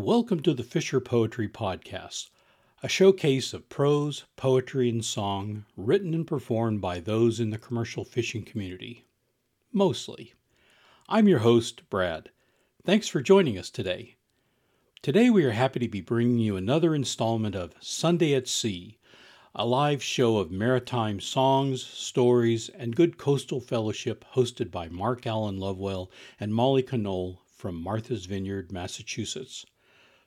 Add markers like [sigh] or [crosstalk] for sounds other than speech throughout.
welcome to the Fisher Poetry Podcast, a showcase of prose, poetry, and song written and performed by those in the commercial fishing community. Mostly. I'm your host, Brad. Thanks for joining us today. Today we are happy to be bringing you another installment of Sunday at Sea, a live show of maritime songs, stories, and good coastal fellowship hosted by Mark Alan Lovewell and Molly Conole from Martha's Vineyard, Massachusetts.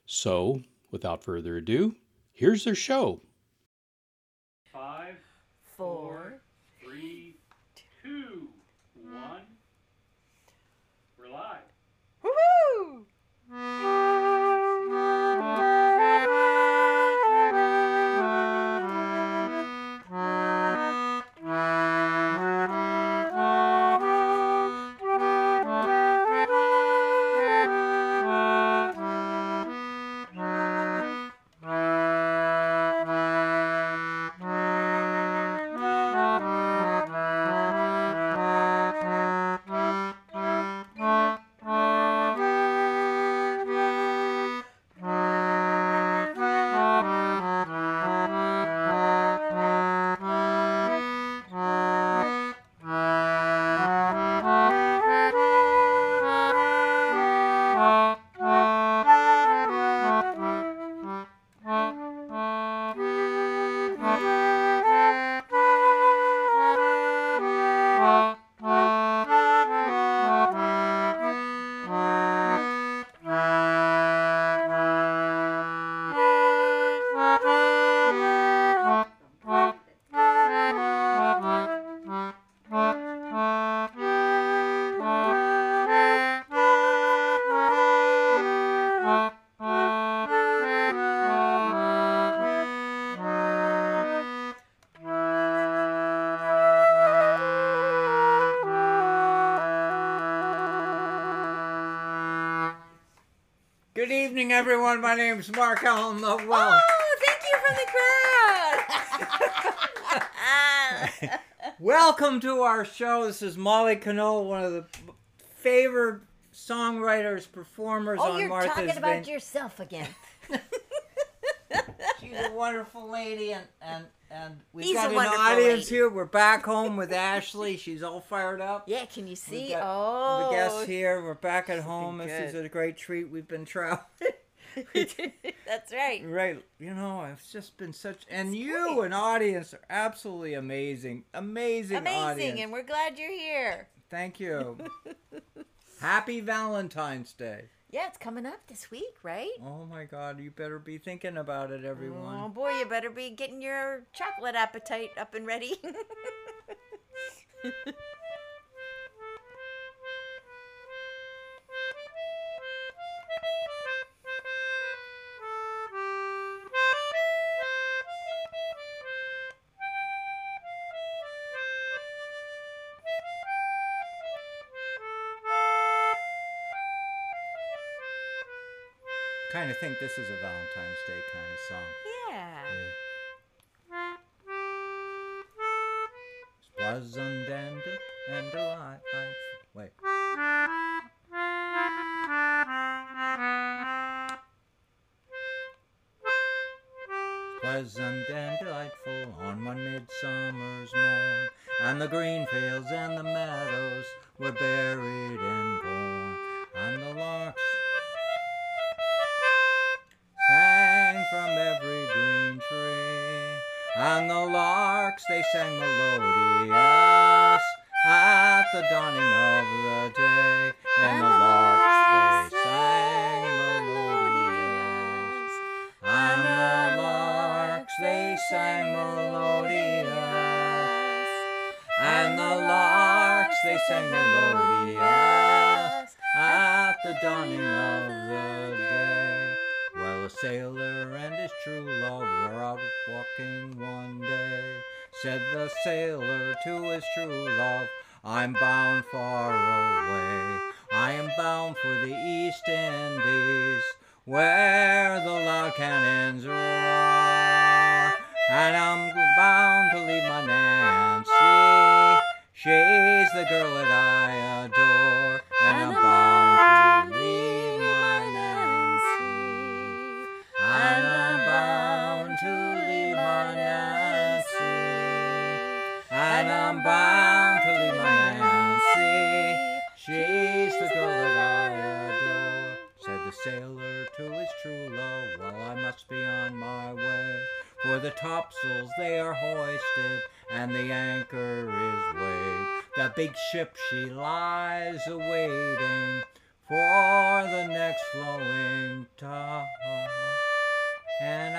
So, without further ado, here's their show. Five, four, three, two, one. We're live. Woohoo! Evening, everyone. My name's Mark Alan Lovewell. Oh, thank you from the crowd. [laughs] Welcome to our show. This is Molly Conole, one of the favorite songwriters, performers oh, on you're Martha's talking about yourself again. [laughs] She's a wonderful lady, and and and we've He's got an audience lady. here. We're back home with Ashley. She's all fired up. Yeah, can you We've see? got oh, the guests here. We're back at home. This is a great treat. We've been traveling. [laughs] That's right. Right, you know, it's just been such, and It's you, great. an audience, are absolutely amazing, amazing, Amazing, audience. and we're glad you're here. Thank you. [laughs] Happy Valentine's Day. Yeah, it's coming up this week, right? Oh my God, you better be thinking about it, everyone. Oh boy, you better be getting your chocolate appetite up and ready. [laughs] Kind of think this is a Valentine's Day kind of song. yeah. Pleasant and, and delightful. Wait. Pleasant and delightful on one midsummer's morn, and the green fields and the meadows were buried in corn, they sang melodious at the dawning of the day, and the larks they sang melodious. And the larks they sang melodious. And the larks they sang melodious at the dawning of the day. Well, a sailor and his true love were out walking one day. Said the sailor to his true love, I'm bound far away. I am bound for the East Indies, where the loud cannons roar. And I'm bound to leave my Nancy. She's the girl that I adore. And I'm bound big ship she lies awaiting for the next flowing tide. And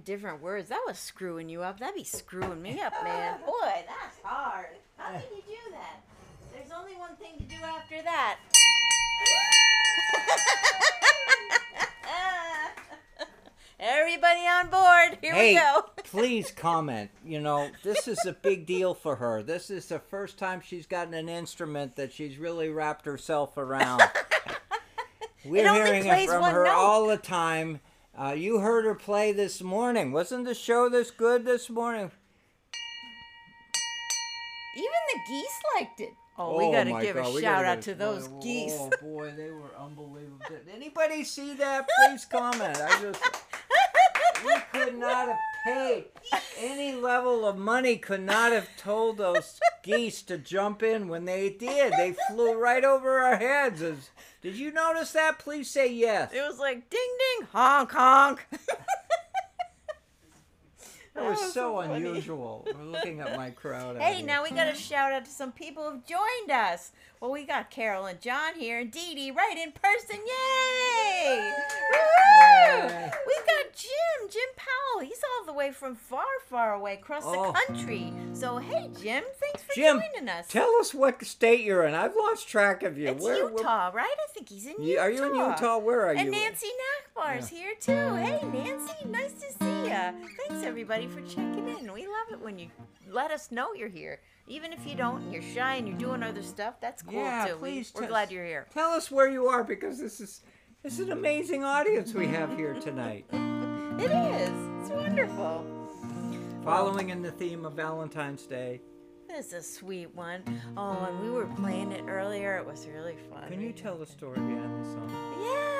and different words. That was screwing you up. That'd be screwing me up, man. [laughs] Boy, that's hard. How can you do that? There's only one thing to do after that. [laughs] [laughs] Everybody on board. Here hey, we go. please comment. You know, this is a big deal for her. This is the first time she's gotten an instrument that she's really wrapped herself around. We're only hearing it from her note. all the time. Uh, you heard her play this morning. Wasn't the show this good this morning? Even the geese liked it. Oh, we gotta give God, a we shout out to those oh, geese. Oh boy, they were unbelievable. Did anybody see that? Please [laughs] comment. I just we could not have paid any level of money. Could not have told those geese to jump in when they did. They flew right over our heads. As- Did you notice that? Please say yes. It was like ding ding honk honk. [laughs] That was was so unusual. We're looking at my crowd. Hey, now we got to shout out to some people who've joined us. Well, we got Carol and John here, and Dee Dee right in person. Yay! Yay. We got Jim, Jim Powell. He's all the way from far, far away across Oh. the country. So, hey, Jim, thanks for Jim, joining us. Tell us what state you're in. I've lost track of you. it's Where- where- Utah, right? I think he's in Utah. Are you in Utah? Where are you? And Nancy Nachbar's here too. Hey, Nancy, nice to see ya. Thanks everybody for checking in. We love it when you let us know you're here, even if you don't. and You're shy and you're doing other stuff. That's cool Yeah, too. please we, we're tell- glad you're here. Tell us where you are because this is this is an amazing audience we have here tonight. [laughs] It is. It's wonderful. Following in the theme of Valentine's Day, This is a sweet one. Oh, and we were playing it earlier. It was really fun. can you tell the story behind this song? Yeah.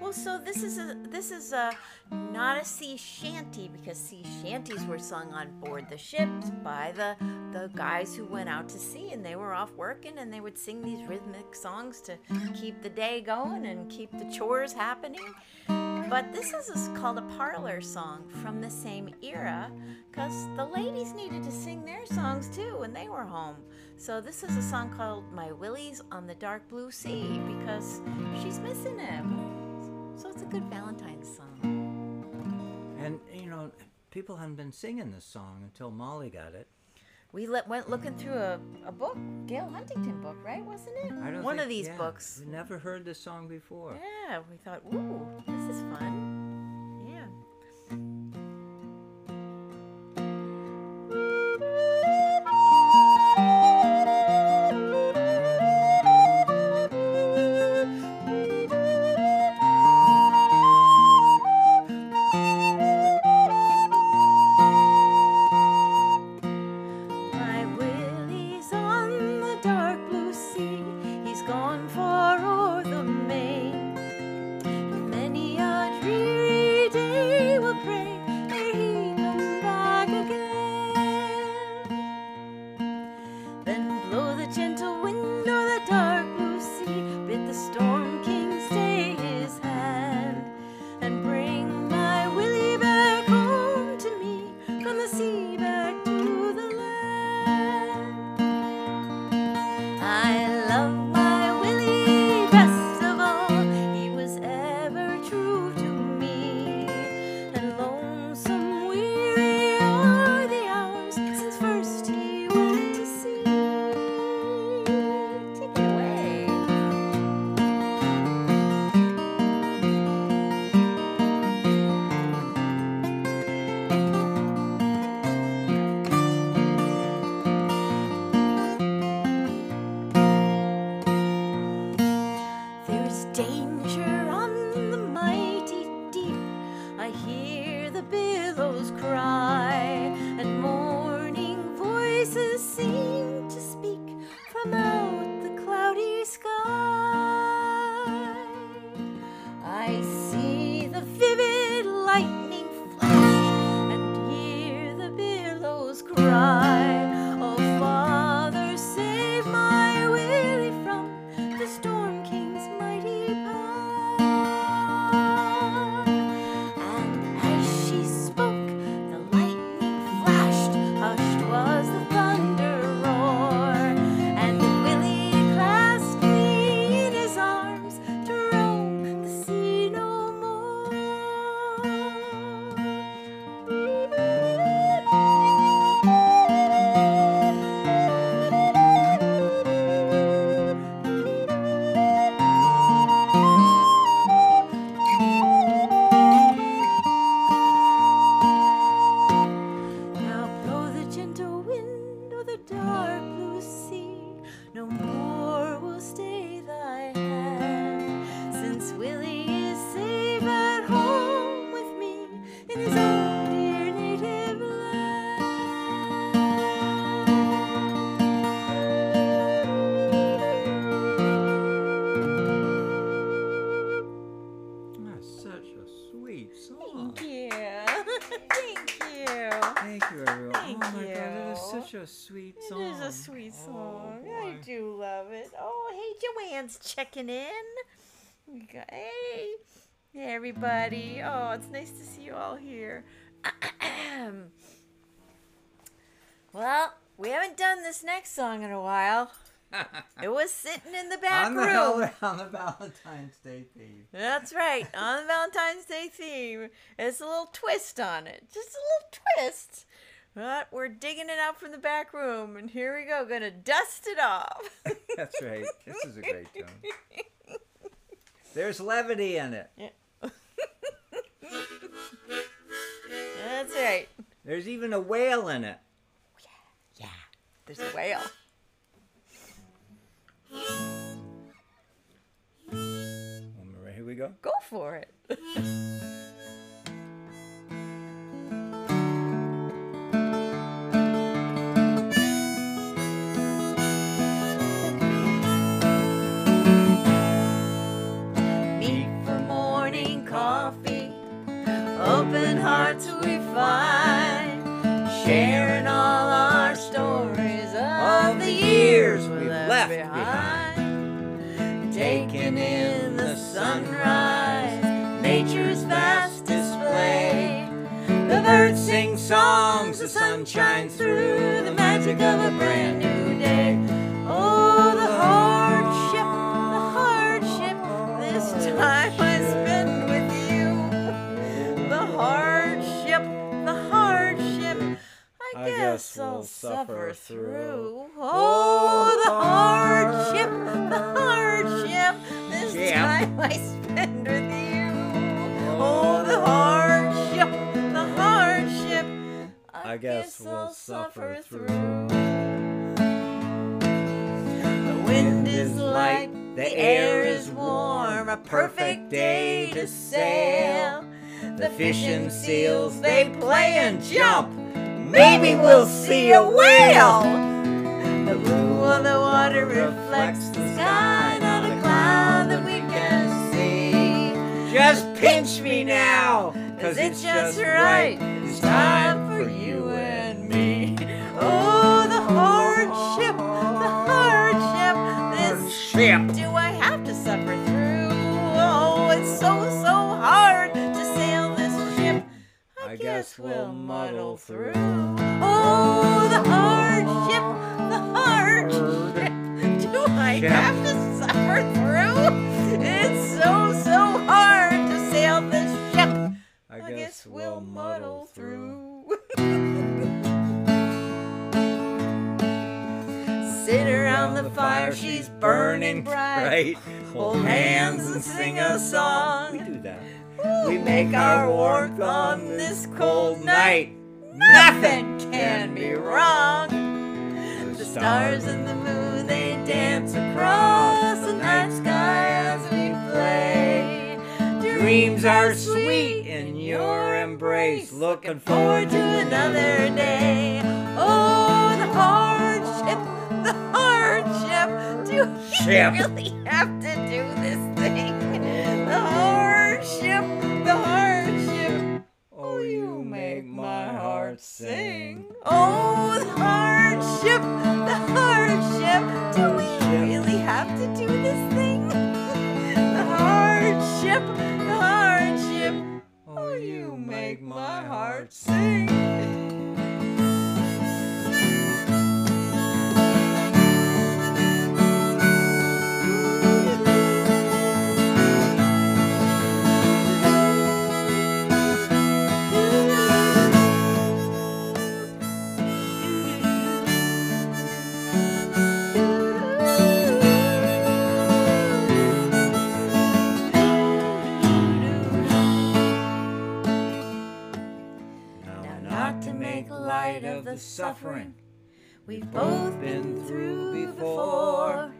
Well, so this is a this is a not a sea shanty because sea shanties were sung on board the ships by the the guys who went out to sea and they were off working and they would sing these rhythmic songs to keep the day going and keep the chores happening. But this is called a parlor song from the same era because the ladies needed to sing their songs too when they were home. So this is a song called My Willie's on the Dark Blue Sea because she's missing him. So it's a good Valentine's song. And you know, people hadn't been singing this song until Molly got it. We let, went looking through a, a book, Gail Huntington book, right? Wasn't it? I don't One think- of these yeah, books. We never heard this song before. Yeah, we thought, ooh, this is fun. Joanne's checking in. We got, hey, hey, everybody. Oh, it's nice to see you all here. [clears throat] well, we haven't done this next song in a while. [laughs] It was sitting in the back on the, room. On the Valentine's Day theme. That's right, on the Valentine's Day theme. It's a little twist on it. Just a little twist. But we're digging it out from the back room, and here we go. Gonna dust it off. [laughs] That's right. This is a great [laughs] tune. There's levity in it. That's right. There's even a whale in it. Oh, yeah, yeah. there's a whale. Here we go. Go for it. [laughs] of a brand new day. Oh, the hardship, the hardship, this time I spend with you. The hardship, the hardship, I, I guess, guess I'll we'll suffer suffer through. through. Oh, the oh, hardship, the hardship, this Yep. time I spend I, guess we'll suffer through. The wind is light, the air is warm, a perfect day to sail. The fish and seals, they play and jump. Maybe we'll see a whale. The blue of the water reflects the sky, not a cloud that we can see. Just pinch me now, Cause it's just right. It's time for you and me. Oh, the hardship, the hardship. This Ship. do I have to suffer through? Oh, it's so, so hard to sail this ship. I guess guess we'll muddle through. Oh, the hardship, the hardship. Do I have to suffer fire, she's burning bright. Hold hands and sing a song. We do that. We make our warmth on this cold night. Nothing can be wrong. The stars and the moon, they dance across the night sky as we play. Dreams are sweet in your embrace. Looking forward to another day. Oh, the the we Ship. [laughs] [laughs] really have to do this thing? The hardship, the hardship. Oh, oh you make my heart sing. Oh, the hardship, the hardship. Do we really have to do this thing? [laughs] The hardship, the hardship. Oh, oh you make my heart sing. The suffering we've both been through before.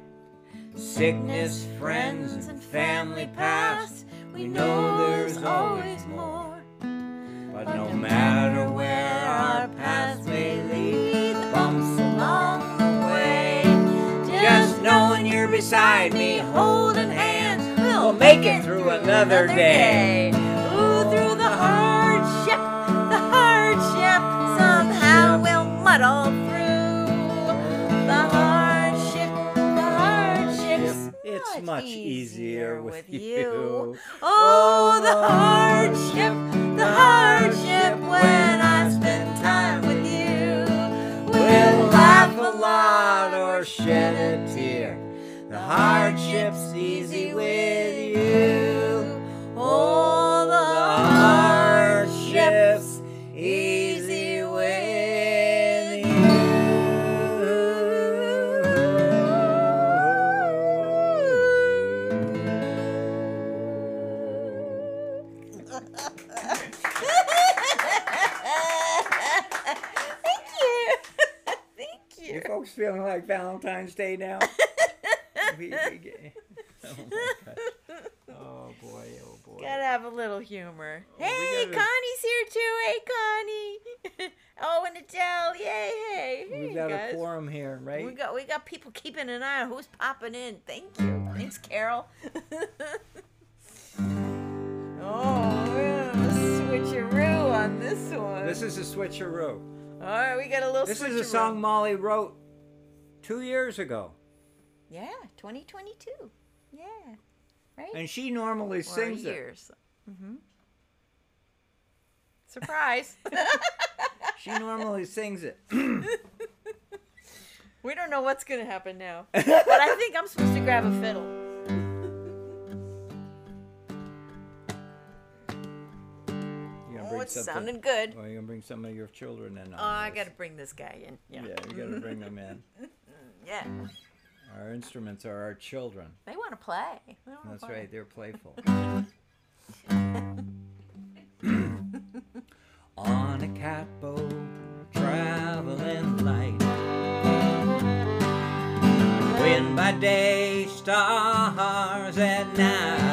Sickness, friends, and family past. we know there's always more. But no matter where our paths may lead, the bumps along the way. Just knowing you're beside me, holding hands, we'll make it through another day. Much easier with you. you. [laughs] Oh, the hardship, the hardship when I spend time with you. We'll laugh a lot or shed a tear. The hardship's easy Valentine's Day now? [laughs] We- we get- [laughs] oh my gosh. Oh boy, oh boy. Gotta have a little humor. Oh, we Hey, gotta- Connie's here too. Hey, Connie. [laughs] oh, and Adele. Yay, hey. Hey, We've got guys. a quorum here, right? We got we got people keeping an eye on who's popping in. Thank you. Thanks, Carol. oh, we're gonna switcheroo on this one. This is a switcheroo. All right, we got a little. This is a song Molly wrote two years ago, Yeah, 2022. Yeah, right. and she normally Or sings it. years. Mm-hmm. Surprise. [laughs] She normally sings it. [laughs] we don't know what's gonna happen now, [laughs] but I think I'm supposed to grab a fiddle. Oh, it's sounding good. Well, you gonna bring some of your children in? Oh, I gotta bring this guy in. Yeah. Yeah, you gotta bring them in. Yeah. Our instruments are our children. They want to play. That's play. right, they're playful. [laughs] [laughs] On a catboat, traveling light. Wind by day, stars at night.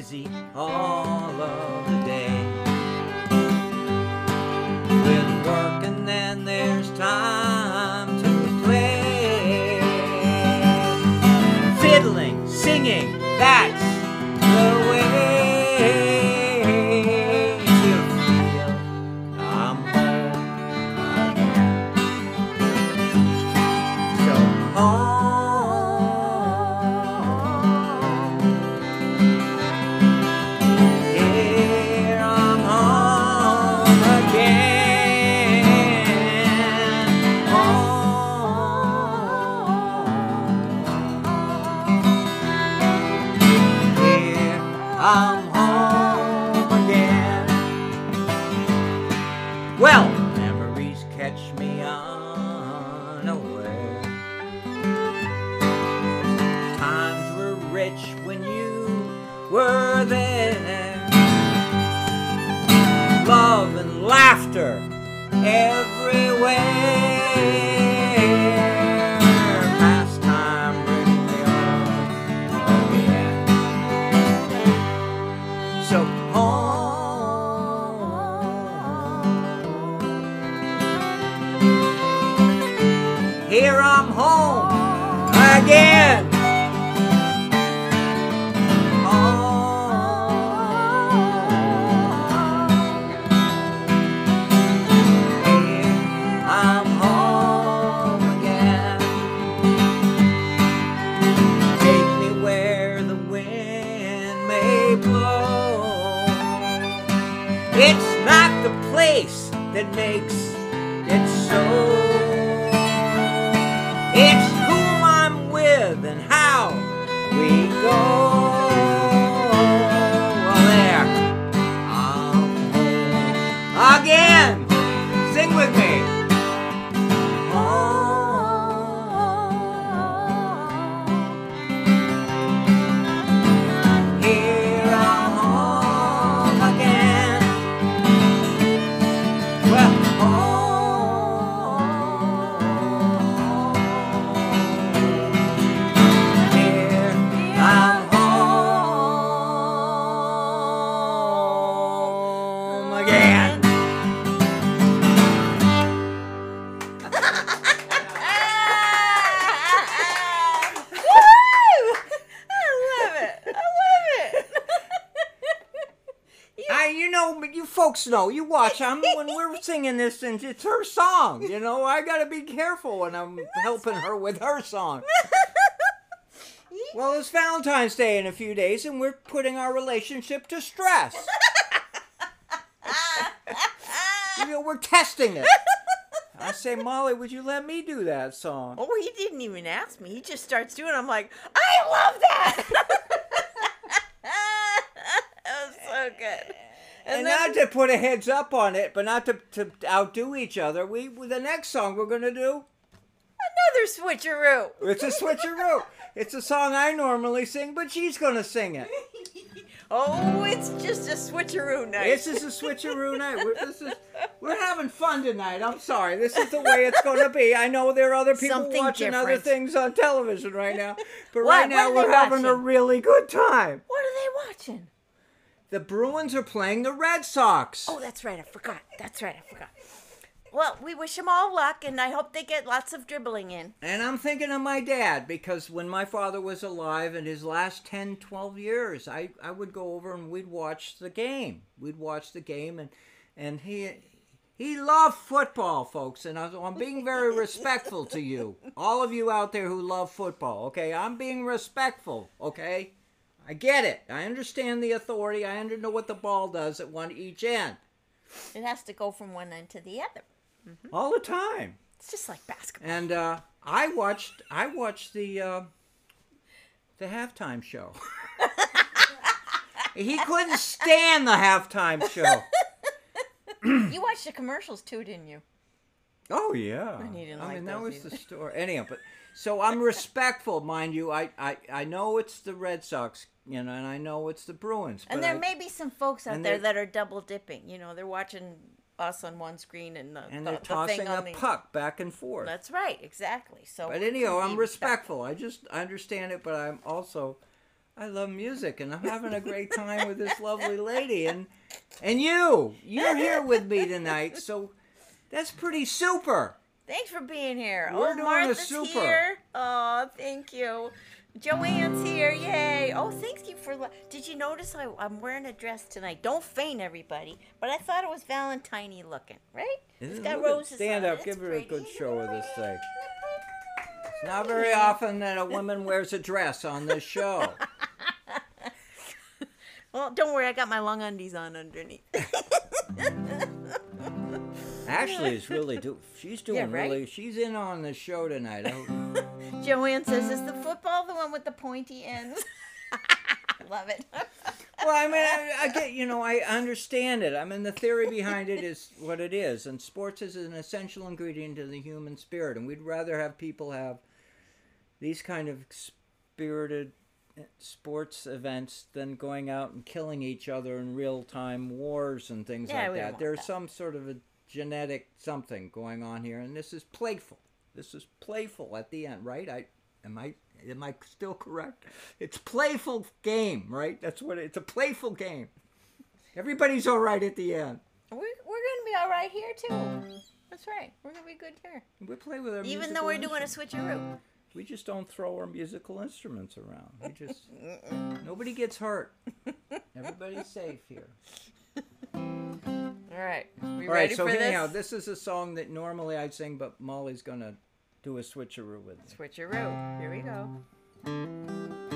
Busy all of the day. With work and then there's time to play. Fiddling, singing, you. You watch. I'm when we're [laughs] singing this, and it's her song. You know, I gotta be careful when I'm helping her with her song. [laughs] Well, it's Valentine's Day in a few days, and we're putting our relationship to stress. [laughs] you know, we're testing it. I say, Molly, would you let me do that song? Oh, he didn't even ask me. He just starts doing. it. I'm like, I love that. that was so good. And, And, then, not to put a heads up on it, but not to, to outdo each other. We the next song we're gonna do another switcheroo. It's a switcheroo. it's a song I normally sing, but she's gonna sing it. [laughs] Oh, it's just a switcheroo night. This is a switcheroo night. We're, this is, we're having fun tonight. I'm sorry. This is the way it's gonna be. I know there are other people Something watching other things on television right now, but What? right now we're they having a really good time. what are they watching? The Bruins are playing the Red Sox. Oh, that's right. I forgot. That's right. I forgot. Well, we wish them all luck, and I hope they get lots of dribbling in. And I'm thinking of my dad because when my father was alive in his last 10, 12 years, I, I would go over and we'd watch the game. We'd watch the game and and he he loved football, folks, and I'm being very [laughs] respectful to you. All of you out there who love football, okay? I'm being respectful, okay? I get it. I understand the authority. I under know what the ball does at one each end. It has to go from one end to the other. All the time. It's just like basketball. And uh, I watched I watched the uh, the halftime show. [laughs] he couldn't stand the halftime show. you watched the commercials too, didn't you? Oh yeah. And he didn't I like mean that was either. the story. Anyhow, but so I'm respectful, mind you. I, I I know it's the Red Sox, you know, and I know it's the Bruins. And there I- may be some folks out there that are double dipping. You know, they're watching us on one screen and the and the, they're the tossing thing a on the. puck back and forth. That's right, exactly. So. But anyhow, I'm respectful. I just I understand it, but I'm also I love music and I'm having a great time with this lovely lady and and you. You're here with me tonight, so that's pretty super. Thanks for being here. We're oh, doing a Martha's super. here. Oh, thank you. Joanne's here. Yay. Oh, thank you for. Did you notice I, I'm wearing a dress tonight? Don't faint, everybody. But I thought it was Valentine looking, right? It's got roses Stand up, it. give her a good show of this thing. It's not very often that a woman wears a dress on this show. [laughs] Well, don't worry. I got my long undies on underneath. [laughs] Actually, [laughs] is really do. She's doing Yeah, right? really. She's in on the show tonight. [laughs] Joanne says, "Is the football the one with the pointy ends?" [laughs] Love it. Well, I mean, I, I get, you know, I understand it. I mean, the theory behind it is what it is, and sports is an essential ingredient in the human spirit, and we'd rather have people have these kind of spirited eh, sports events than going out and killing each other in real time wars and things Yeah, like that. There's that. some sort of a genetic something going on here, and this is playful. This is playful at the end, right? I am I am I still correct? It's playful game, right? That's what it, it's a playful game. Everybody's all right at the end. we're we're gonna be all right here too. That's right. We're gonna be good here, We play with our even though we're doing a switcheroo. We just don't throw our musical instruments around. We just nobody gets hurt. [laughs] Everybody's safe here. All right. All right, so anyhow, this? this is a song that normally I'd sing, but Molly's gonna do a switcheroo with. Switcheroo. Here we go.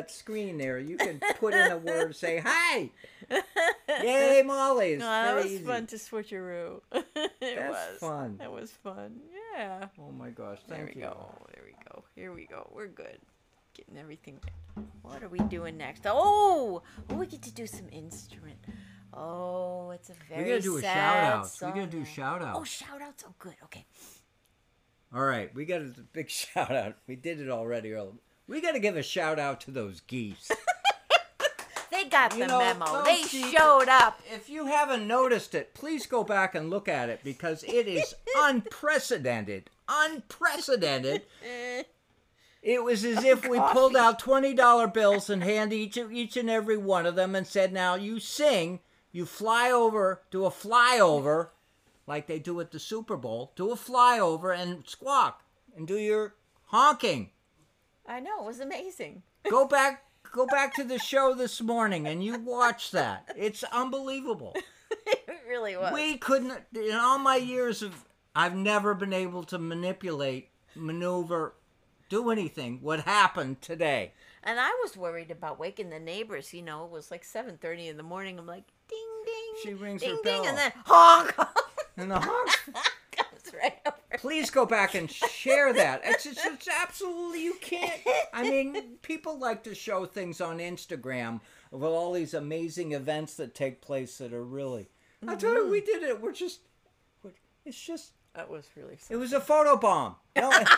That screen there. You can put in a word, say hi. Yay, Molly. It's No, that very was easy. fun to switcheroo. [laughs] it That's was fun. That was fun. Yeah. Oh my gosh, Thank There we you. go. There we go. Here we go. We're good. Getting everything. What are we doing next? Oh, oh we get to do some instrument. Oh, it's a very We're gonna do a shout out. We're gonna do shout Oh, shout outs. Oh, good. Okay. All right, we got a big [laughs] shout out. We did it already. We got to give a shout out to those geese. [laughs] They got You the know, memo. They geese- showed up. If you haven't noticed it, please go back and look at it because it is [laughs] unprecedented. Unprecedented. [laughs] Eh, It was as if we pulled out twenty dollar bills and handed each each and every one of them and said, "Now you sing, you fly over, do a flyover, like they do at the Super Bowl, do a flyover and squawk and do your honking." I know. It was amazing. Go back, go back to the show this morning and you watch that. It's unbelievable. [laughs] it really was. We couldn't in all my years of I've never been able to manipulate, maneuver, do anything what happened today. And I was worried about waking the neighbors. You know, it was like 7:30 in the morning. I'm like, ding ding. She rings ding her ding, bell. and then honk. And the honks [laughs] [laughs] right over. please go back and share that. It's, it's, it's absolutely you can't. I mean, people like to show things on Instagram of all these amazing events that take place that are really. I tell you, we mm-hmm. did it. We're just. we're- It's just. That was really. It was a photo bomb. No, [laughs] it-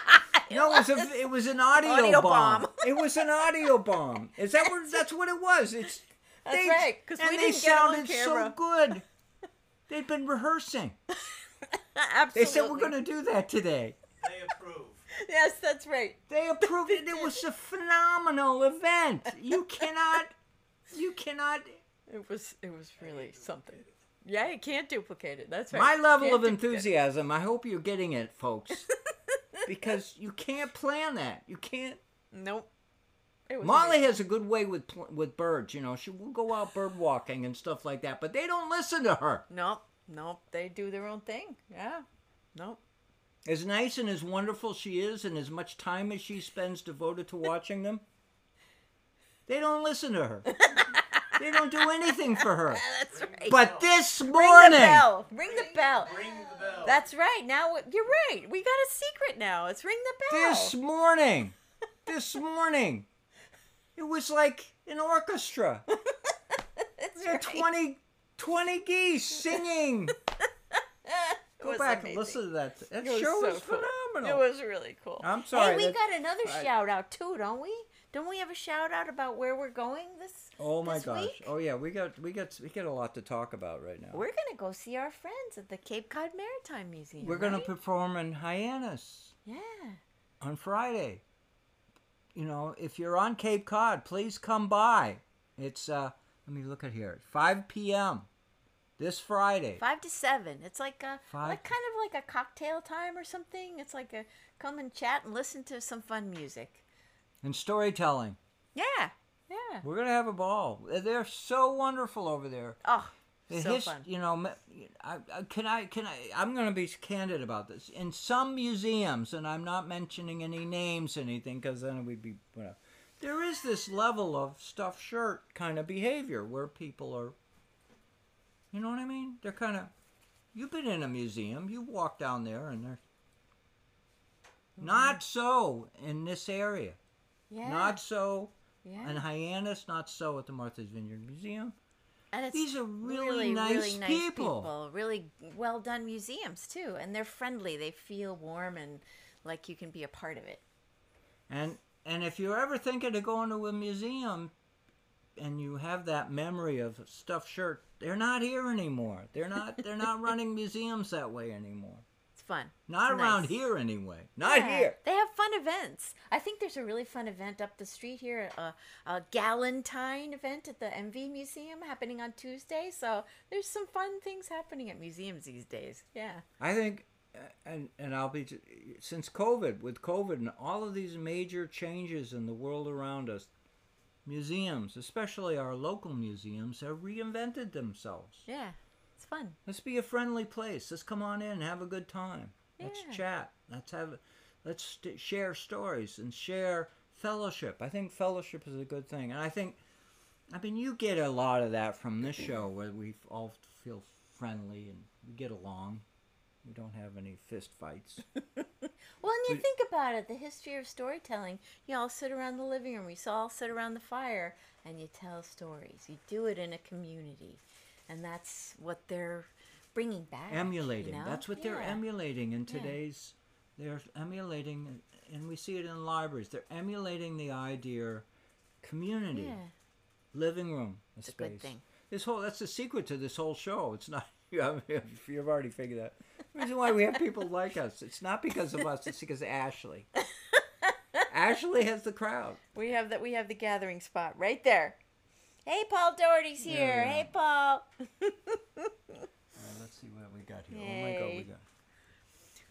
no, it was a, it was an audio, Audio bomb. bomb. [laughs] It was an audio bomb. Is that what? That's what it was. It's. That's they, right, 'cause and we they didn't get on sounded camera. so good. They'd been rehearsing. Absolutely. [laughs] They said we're going to do that today. They approve. Yes, that's right. They approved it. It was a phenomenal event. You [laughs] cannot. You cannot. It was. It was really something. Yeah, you can't duplicate it. That's right. My level Can't of enthusiasm. I hope you're getting it, folks. [laughs] because you can't plan that. You can't. Nope. It was Molly amazing. has a good way with with birds. You know, she will go out bird walking and stuff like that. But they don't listen to her. Nope. Nope. They do their own thing. Yeah. Nope. As nice and as wonderful she is, and as much time as she spends devoted to watching them, they don't listen to her. [laughs] they don't do anything for her. [laughs] That's right. But this morning, Ring morning, the bell. Ring the bell. Ring the bell. That's right. Now you're right. We got a secret now. It's ring the bell. this morning, this morning, it was like an orchestra. [laughs] That's There are right. 20, 20 geese singing. [laughs] Go back amazing. and listen to that. That It was show so was cool. phenomenal. It was really cool. I'm sorry, Hey, we that- got another I- shout out too, don't we? Don't we have a shout out about where we're going this? oh my this gosh! week? Oh yeah, we got we got we got a lot to talk about right now. We're gonna go see our friends at the Cape Cod Maritime Museum. We're gonna right? perform in Hyannis Yeah. on Friday. You know, if you're on Cape Cod, please come by. It's uh, let me look at here. 5 p.m. this Friday. Five to seven. It's like a Five- like kind of like a cocktail time or something. It's like a come and chat and listen to some fun music. And storytelling. Yeah. Yeah. We're gonna have a ball. They're so wonderful over there. Oh, The so his- fun. You know, me- I, I, can I can I? I'm going to be candid about this. In some museums, and I'm not mentioning any names, anything, because then we'd be. Well, there is this level of stuff shirt kind of behavior where people are. You know what I mean? They're kind of. You've been in a museum. You walk down there, and they're. Mm-hmm. Not so in this area. Yeah. Not so yeah. in Hyannis. Not so at the Martha's Vineyard Museum. And it's These are really really, nice really nice people. Really well done museums too, and they're friendly. They feel warm and like you can be a part of it. And and if you're ever thinking of going to a museum and you have that memory of a stuffed shirt, they're not here anymore. They're not they're not [laughs] running museums that way anymore. It's fun. Not It's around nice. here anyway. Not Yeah, here. They have fun events. I think there's a really fun event up the street here, a, a Galentine event at the MV Museum happening on Tuesday. So there's some fun things happening at museums these days. Yeah. I think and and I'll be since COVID with COVID and all of these major changes in the world around us, museums, especially our local museums, have reinvented themselves. Yeah. It's fun. Let's be a friendly place. Let's come on in, have a good time. Let's chat. Let's have, let's st- share stories and share fellowship. I think fellowship is a good thing, and I think, I mean, you get a lot of that from this show where we all feel friendly and we get along. We don't have any fist fights. [laughs] Well, and you think about it, the history of storytelling. You all sit around the living room. We all sit around the fire, and you tell stories. You do it in a community, and that's what they're bringing back. you emulating. know? That's what they're emulating in Yeah. today's. They're emulating, and we see it in libraries. They're emulating the idea, community, Yeah, living room, a it's a good thing. This whole that's the secret to this whole show. It's not [laughs] you have, you've already figured that. The reason why we have people like us. It's not because of us. It's because of Ashley. [laughs] Ashley has the crowd. We have that. We have the gathering spot right there. Hey, Paul Doherty's here. we Hey. Paul. [laughs] Let's see what we got here. Oh my God, we got.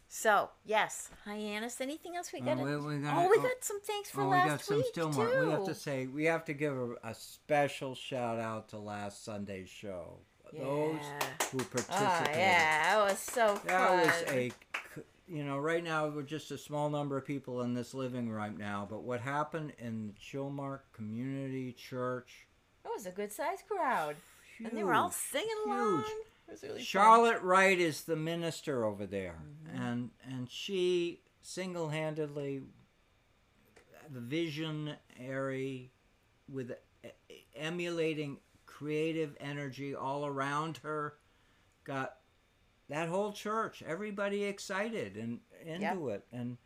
So yes, hyannis. Anything else we Uh, got? we- we gotta- oh, we oh, got some thanks for Oh, we last got some week still too. We have to say we have to give a, a special shout out to last Sunday's show. Those Yeah. who Oh participated. yeah, that was so fun. That was a, you know, right now we're just a small number of people in this living right now. But what happened in the Chilmark Community Church? It was a good sized crowd, and they were all singing along. huge. Was really fun. Charlotte Wright is the minister over there, Mm-hmm. and and she single handedly, the visionary, with emulating creative energy all around her, got that whole church, everybody excited and into it, and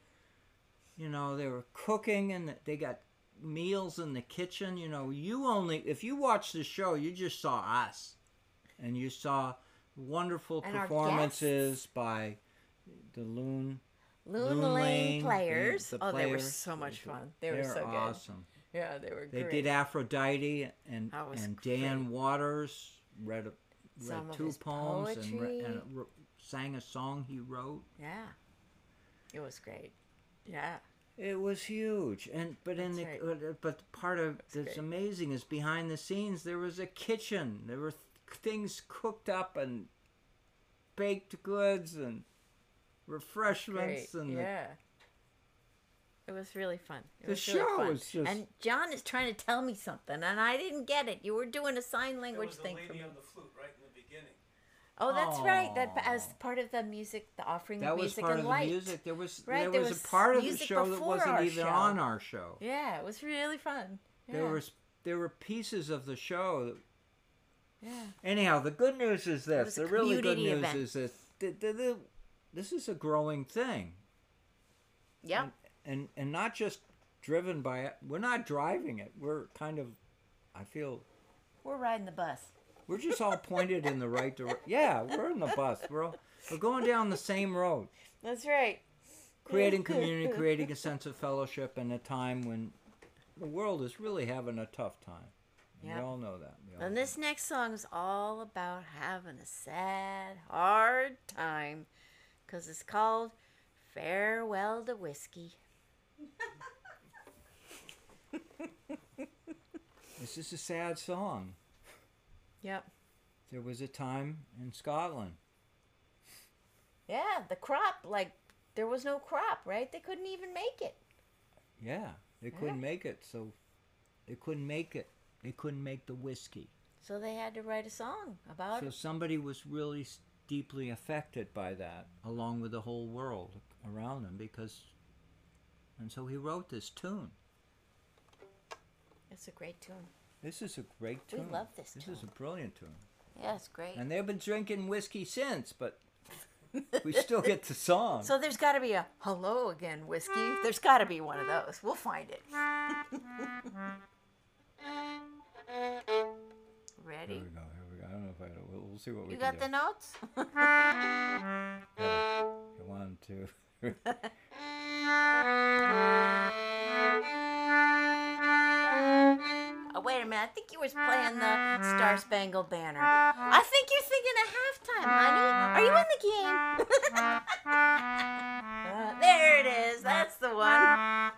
you know they were cooking and they got meals in the kitchen. You know, you only if you watch the show, you just saw us, and you saw wonderful And performances by the Loon. Loon Loon Lane Lane, the- players. the oh, they were so much fun. They were so good. awesome. Yeah, they were They great. did Aphrodite, and and Dan great. Waters read a, read two poems and, re- and wr- sang a song he wrote. Yeah, it was great. Yeah, It was huge, and but in the uh, but part of that's great. amazing is behind the scenes there was a kitchen. There were th- things cooked up and baked goods and refreshments great. and the- yeah. It was really fun. It The was really show fun. was just- And John is trying to tell me something, and I didn't get it. You were doing a sign There language was a thing lady for me. on the flute right in the beginning. Oh, that's right. That as part of the music, the offering that of was music part and of the light. music. There was Right, there there was, was a part of the show that wasn't even show. on our show. Yeah, it was really fun. Yeah. There was there were pieces of the show that yeah. Anyhow, the good news is this. The really good news event. is that the, the, the, this is a growing thing, Yep. And and not just driven by it. We're not driving it. We're kind of, I feel, We're riding the bus. we're just all pointed in the right direction. Yeah, we're in the bus. We're all, we're going down the same road, That's right. creating [laughs] community, creating a sense of fellowship in a time when the world is really having a tough time. And. We all know that. We all And this next song is all about having a sad, hard time because it's called Farewell to Whiskey. This is a sad song. Yep. There was a time in Scotland. Yeah, the crop, like, there was no crop, right? They couldn't even make it. Yeah, they couldn't make it, so they couldn't make it. They couldn't make the whiskey. So they had to write a song about So it. So somebody was really deeply affected by that, along with the whole world around them, because. And so he wrote this tune. It's a great tune. This is a great tune. We love this This is a brilliant tune. Yeah, it's great. And they've been drinking whiskey since, but we still get the song. [laughs] So there's got to be a hello again whiskey. There's got to be one of those. We'll find it. [laughs] Ready? here we go. Here we go. I don't know if I. We'll, we'll see what we You got do. the notes? [laughs] Yeah. One, two. Oh, I think you was playing the Star Spangled Banner. I think you're thinking of halftime, honey. Are you in the game? Uh, [laughs] there it is. That's the one.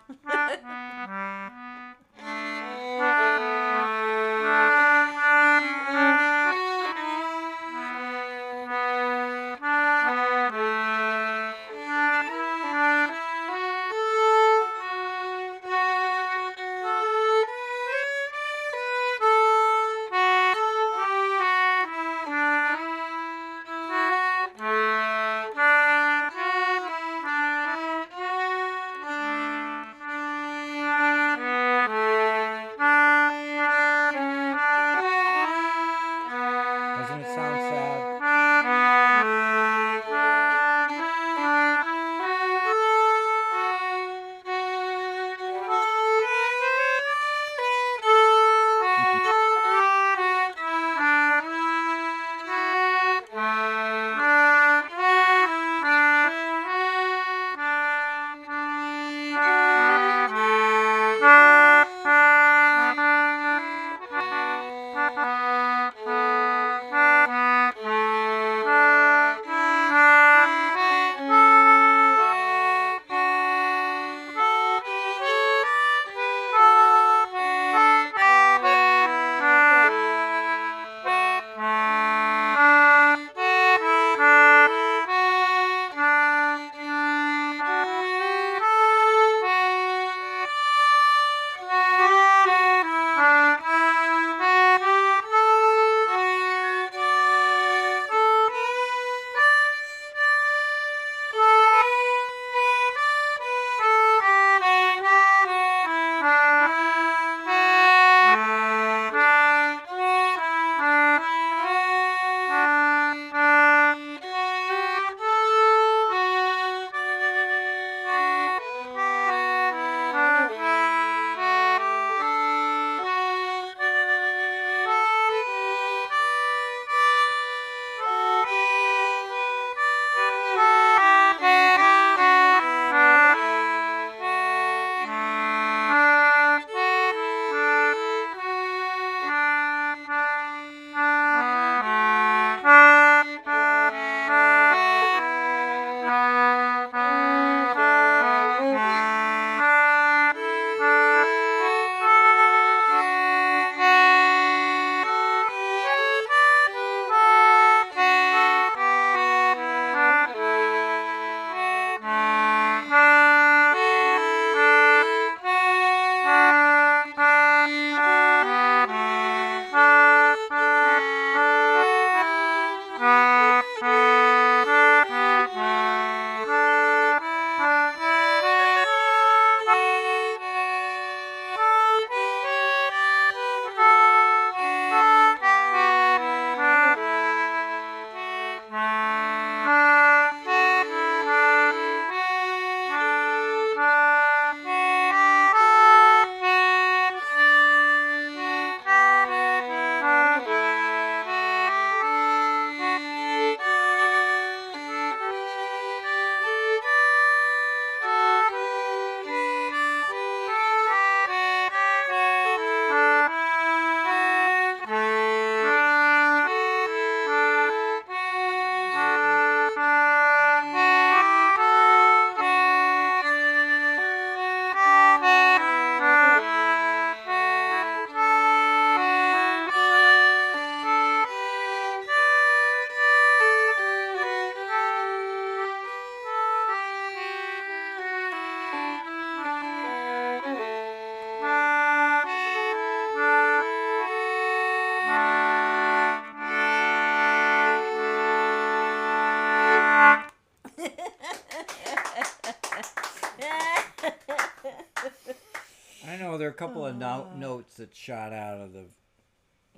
No- oh. notes that shot out of the.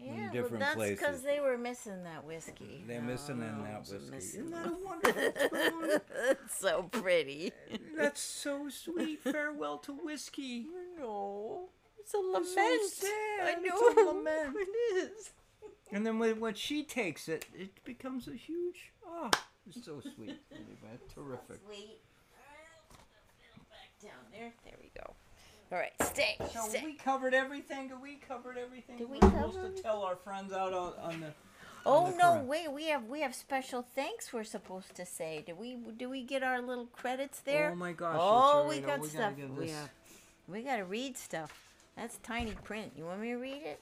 Yeah, different well, that's places. because they were missing that whiskey. They're missing in Oh, that whiskey. missing Isn't that a [laughs] wonderful tune? It's so pretty. [laughs] That's so sweet. [laughs] Farewell to whiskey. No, it's a so lament. sad. I know. It's a lament. It is. And then when, when she takes it, it becomes a huge. Oh, it's so sweet. Anyway, terrific. Sweet. Back down there. There we go. All right, stay. So stay. we covered everything. Do we covered everything? Did we We're cover supposed to tell our friends out on, on the. Oh on the no! current. Wait, we have we have special thanks. We're supposed to say. Do we do we get our little credits there? Oh my gosh! Oh, that's we right. got we stuff. Gotta We this. have. We gotta read stuff. That's tiny print. You want me to read it?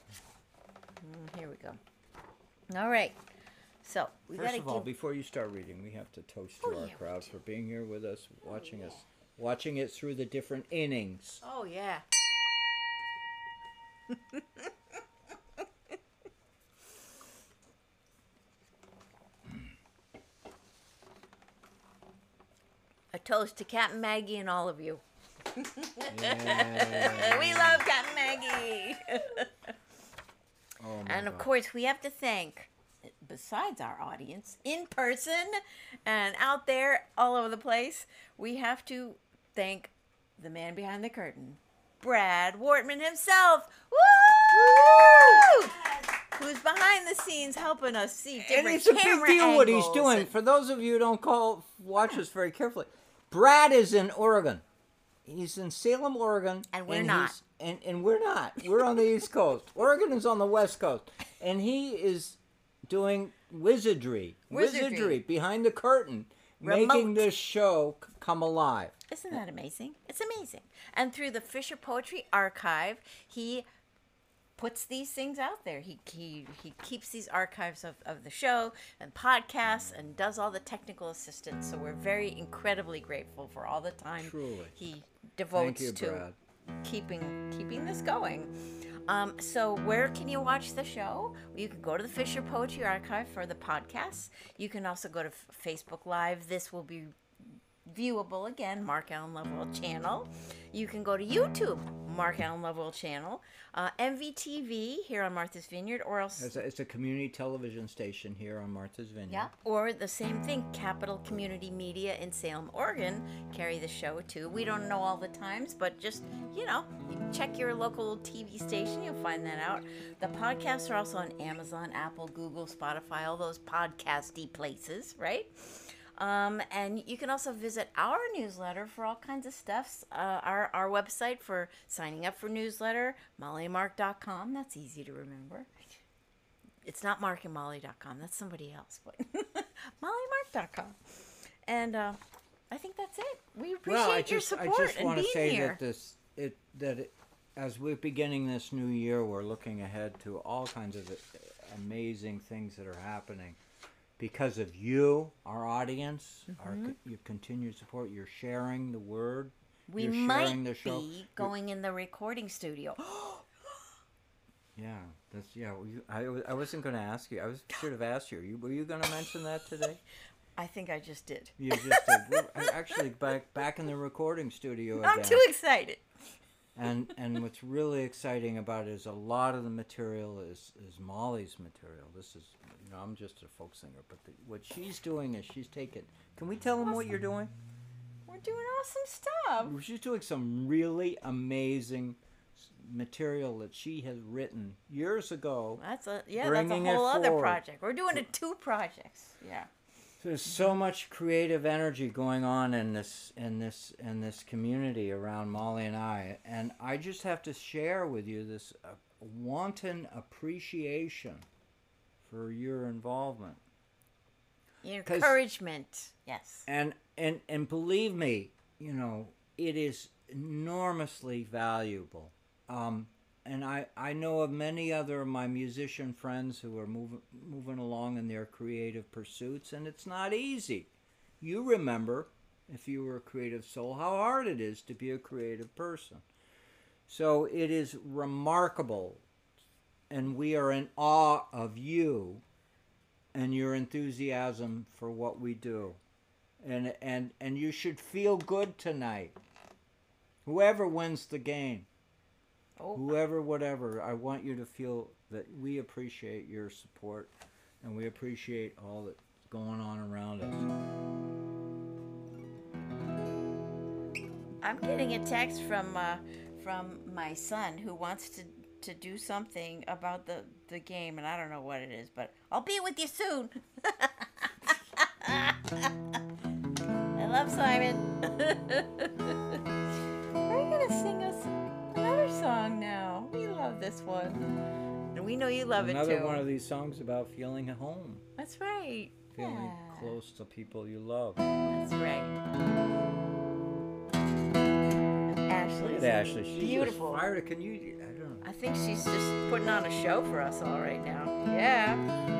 Mm, here we go. All right. So we First gotta of all, give. before you start reading, we have to toast to Oh, our yeah, crowd for being here with us, watching us, watching it through the different innings. Oh yeah. A toast to Captain Maggie and all of you. Yeah. [laughs] We love Captain Maggie. Oh and of God. course, we have to thank, besides our audience, in person and out there all over the place, we have to thank the man behind the curtain, Brad Wortman himself. Woo! Who's behind the scenes helping us see different and it's a big deal what he's doing. For those of you who don't call watch us very carefully, Brad is in Oregon. He's in Salem, Oregon, And we're not. And and we're not. We're on the East Coast. [laughs] Oregon is on the West Coast, and he is doing wizardry, Wizardry. wizardry behind the curtain, Remote. making this show c- come alive. Isn't that amazing? It's amazing. And through the Fisher Poetry Archive, he puts these things out there. He he, he keeps these archives of, of the show and podcasts and does all the technical assistance. So we're very incredibly grateful for all the time Truly. he devotes you, to Brad. keeping keeping this going. Um, so where can you watch the show? You can go to the Fisher Poetry Archive for the podcast. You can also go to F- Facebook Live. This will be viewable again, Mark Alan Lovewell channel. You can go to YouTube, Mark Alan Lovewell channel, uh, MVTV here on Martha's Vineyard, or else It's a, it's a community television station here on Martha's Vineyard. yeah, or the same thing, Capital Community Media in Salem, Oregon, carry the show too. We don't know all the times, but just, you know, check your local TV station, you'll find that out. The podcasts are also on Amazon, Apple, Google, Spotify, all those podcasty places, right? Um, and you can also visit our newsletter for all kinds of stuffs. Uh, our, our website for signing up for newsletter, mollymark.com. That's easy to remember. It's not markandmolly.com. That's somebody else, but [laughs] mollymark.com. And uh, I think that's it. We appreciate well, I your just support I just want to say here. that this it that it, as we're beginning this new year, we're looking ahead to all kinds of amazing things that are happening because of you, our audience, Mm-hmm. co- your continued support. You're sharing the word. we you're might the show. be going in the recording studio. [gasps] Yeah, that's yeah. I, I wasn't going to ask you. I was should have asked you. you were you going to mention that today? I think I just did. You just did. We're actually back back in the recording studio [laughs] again. I'm too excited. And and what's really exciting about it is a lot of the material is is Molly's material. This is you know I'm just a folk singer, but the, what she's doing is she's taking. Can we tell them what you're doing? We're doing awesome stuff. She's doing some really amazing material that she has written years ago. That's a yeah. That's a whole other forward. project. We're doing it two projects. Yeah. There's so much creative energy going on in this in this in this community around Molly and I, and I just have to share with you this uh, wanton appreciation for your involvement. Encouragement. Yes. And and and believe me, you know, it is enormously valuable. Um, and I, I know of many other of my musician friends who are moving moving along in their creative pursuits, and it's not easy. You remember, if you were a creative soul, how hard it is to be a creative person. So it is remarkable, and we are in awe of you and your enthusiasm for what we do. And and and you should feel good tonight. Whoever wins the game. Oh. whoever, whatever, I want you to feel that we appreciate your support and we appreciate all that's going on around us. I'm getting a text from uh, from my son who wants to to do something about the the game, and I don't know what it is, but I'll be with you soon. [laughs] I love Simon. [laughs] love this one, and we know you love Another it too. Another one of these songs about feeling at home, That's right. feeling Yeah. close to people you love. That's right. Ashley. Look at Ashley. She's Beautiful. Just fired. Can you? I don't know. I think she's just putting on a show for us all right now. Yeah.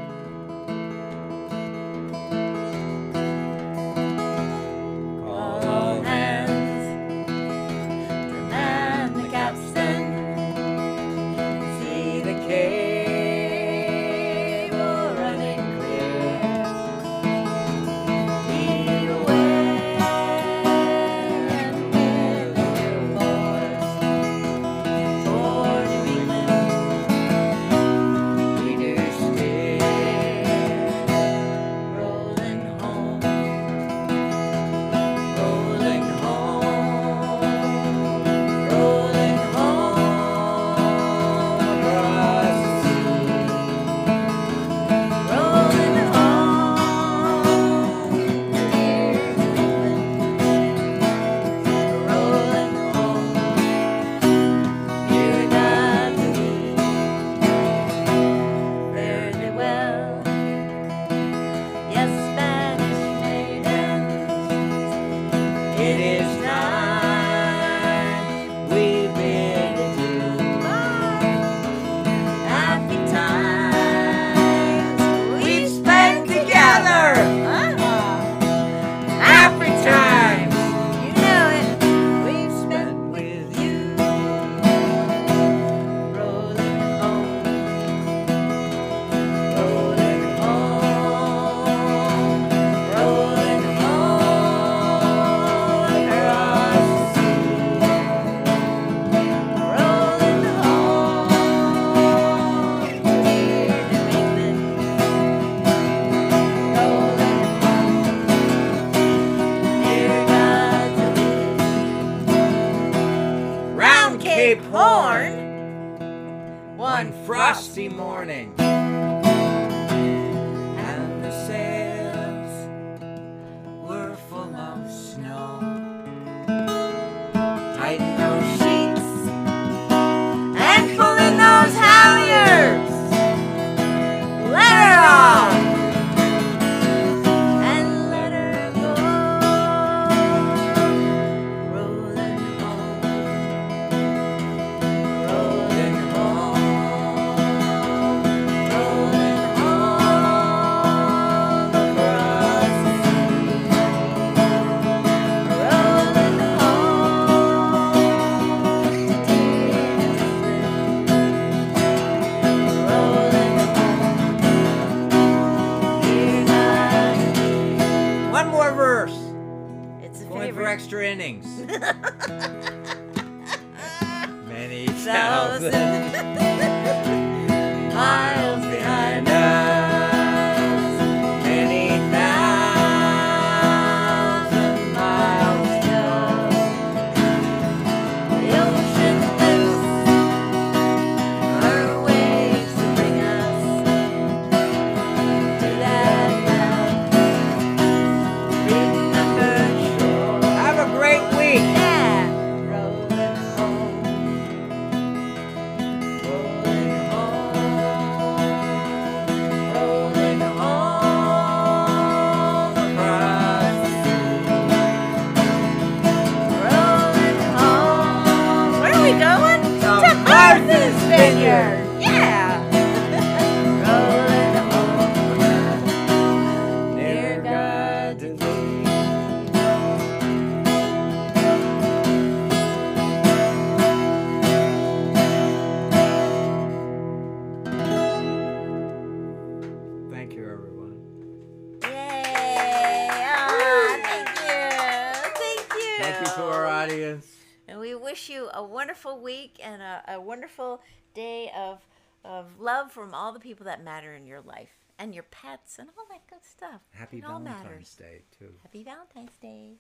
Wonderful week and a, a wonderful day of, of love from all the people that matter in your life and your pets and all that good stuff. Happy it Valentine's. Day, too. Happy Valentine's Day.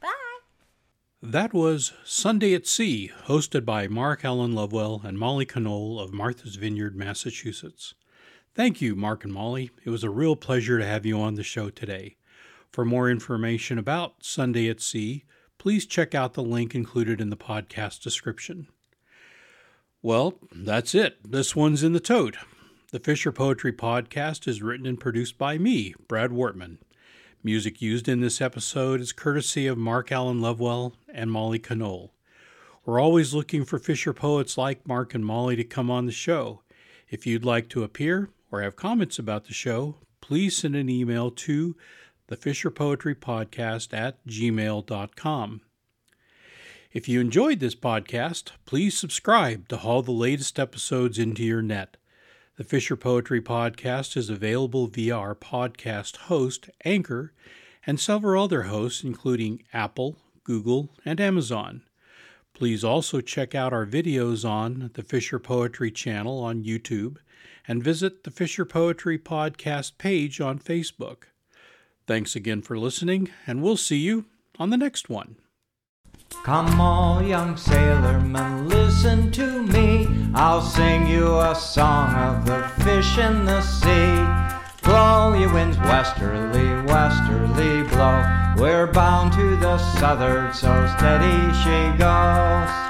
Bye. That was Sunday at Sea, hosted by Mark Alan Lovewell and Molly Conole of Martha's Vineyard, Massachusetts. Thank you, Mark and Molly. It was a real pleasure to have you on the show today. For more information about Sunday at Sea, please check out the link included in the podcast description. Well, that's it. This one's in the tote. The Fisher Poetry Podcast is written and produced by me, Brad Wortman. Music used in this episode is courtesy of Mark Alan Lovewell and Molly Conole. We're always looking for Fisher poets like Mark and Molly to come on the show. If you'd like to appear or have comments about the show, please send an email to the Fisher Poetry Podcast at gmail.com. If you enjoyed this podcast, please subscribe to haul the latest episodes into your net. The Fisher Poetry Podcast is available via our podcast host, Anchor, and several other hosts, including Apple, Google, and Amazon. Please also check out our videos on the Fisher Poetry channel on YouTube and visit the Fisher Poetry Podcast page on Facebook. Thanks again for listening, and we'll see you on the next one. Come all young sailormen, listen to me. I'll sing you a song of the fish in the sea. Blow ye winds westerly, westerly blow. We're bound to the southward, so steady she goes.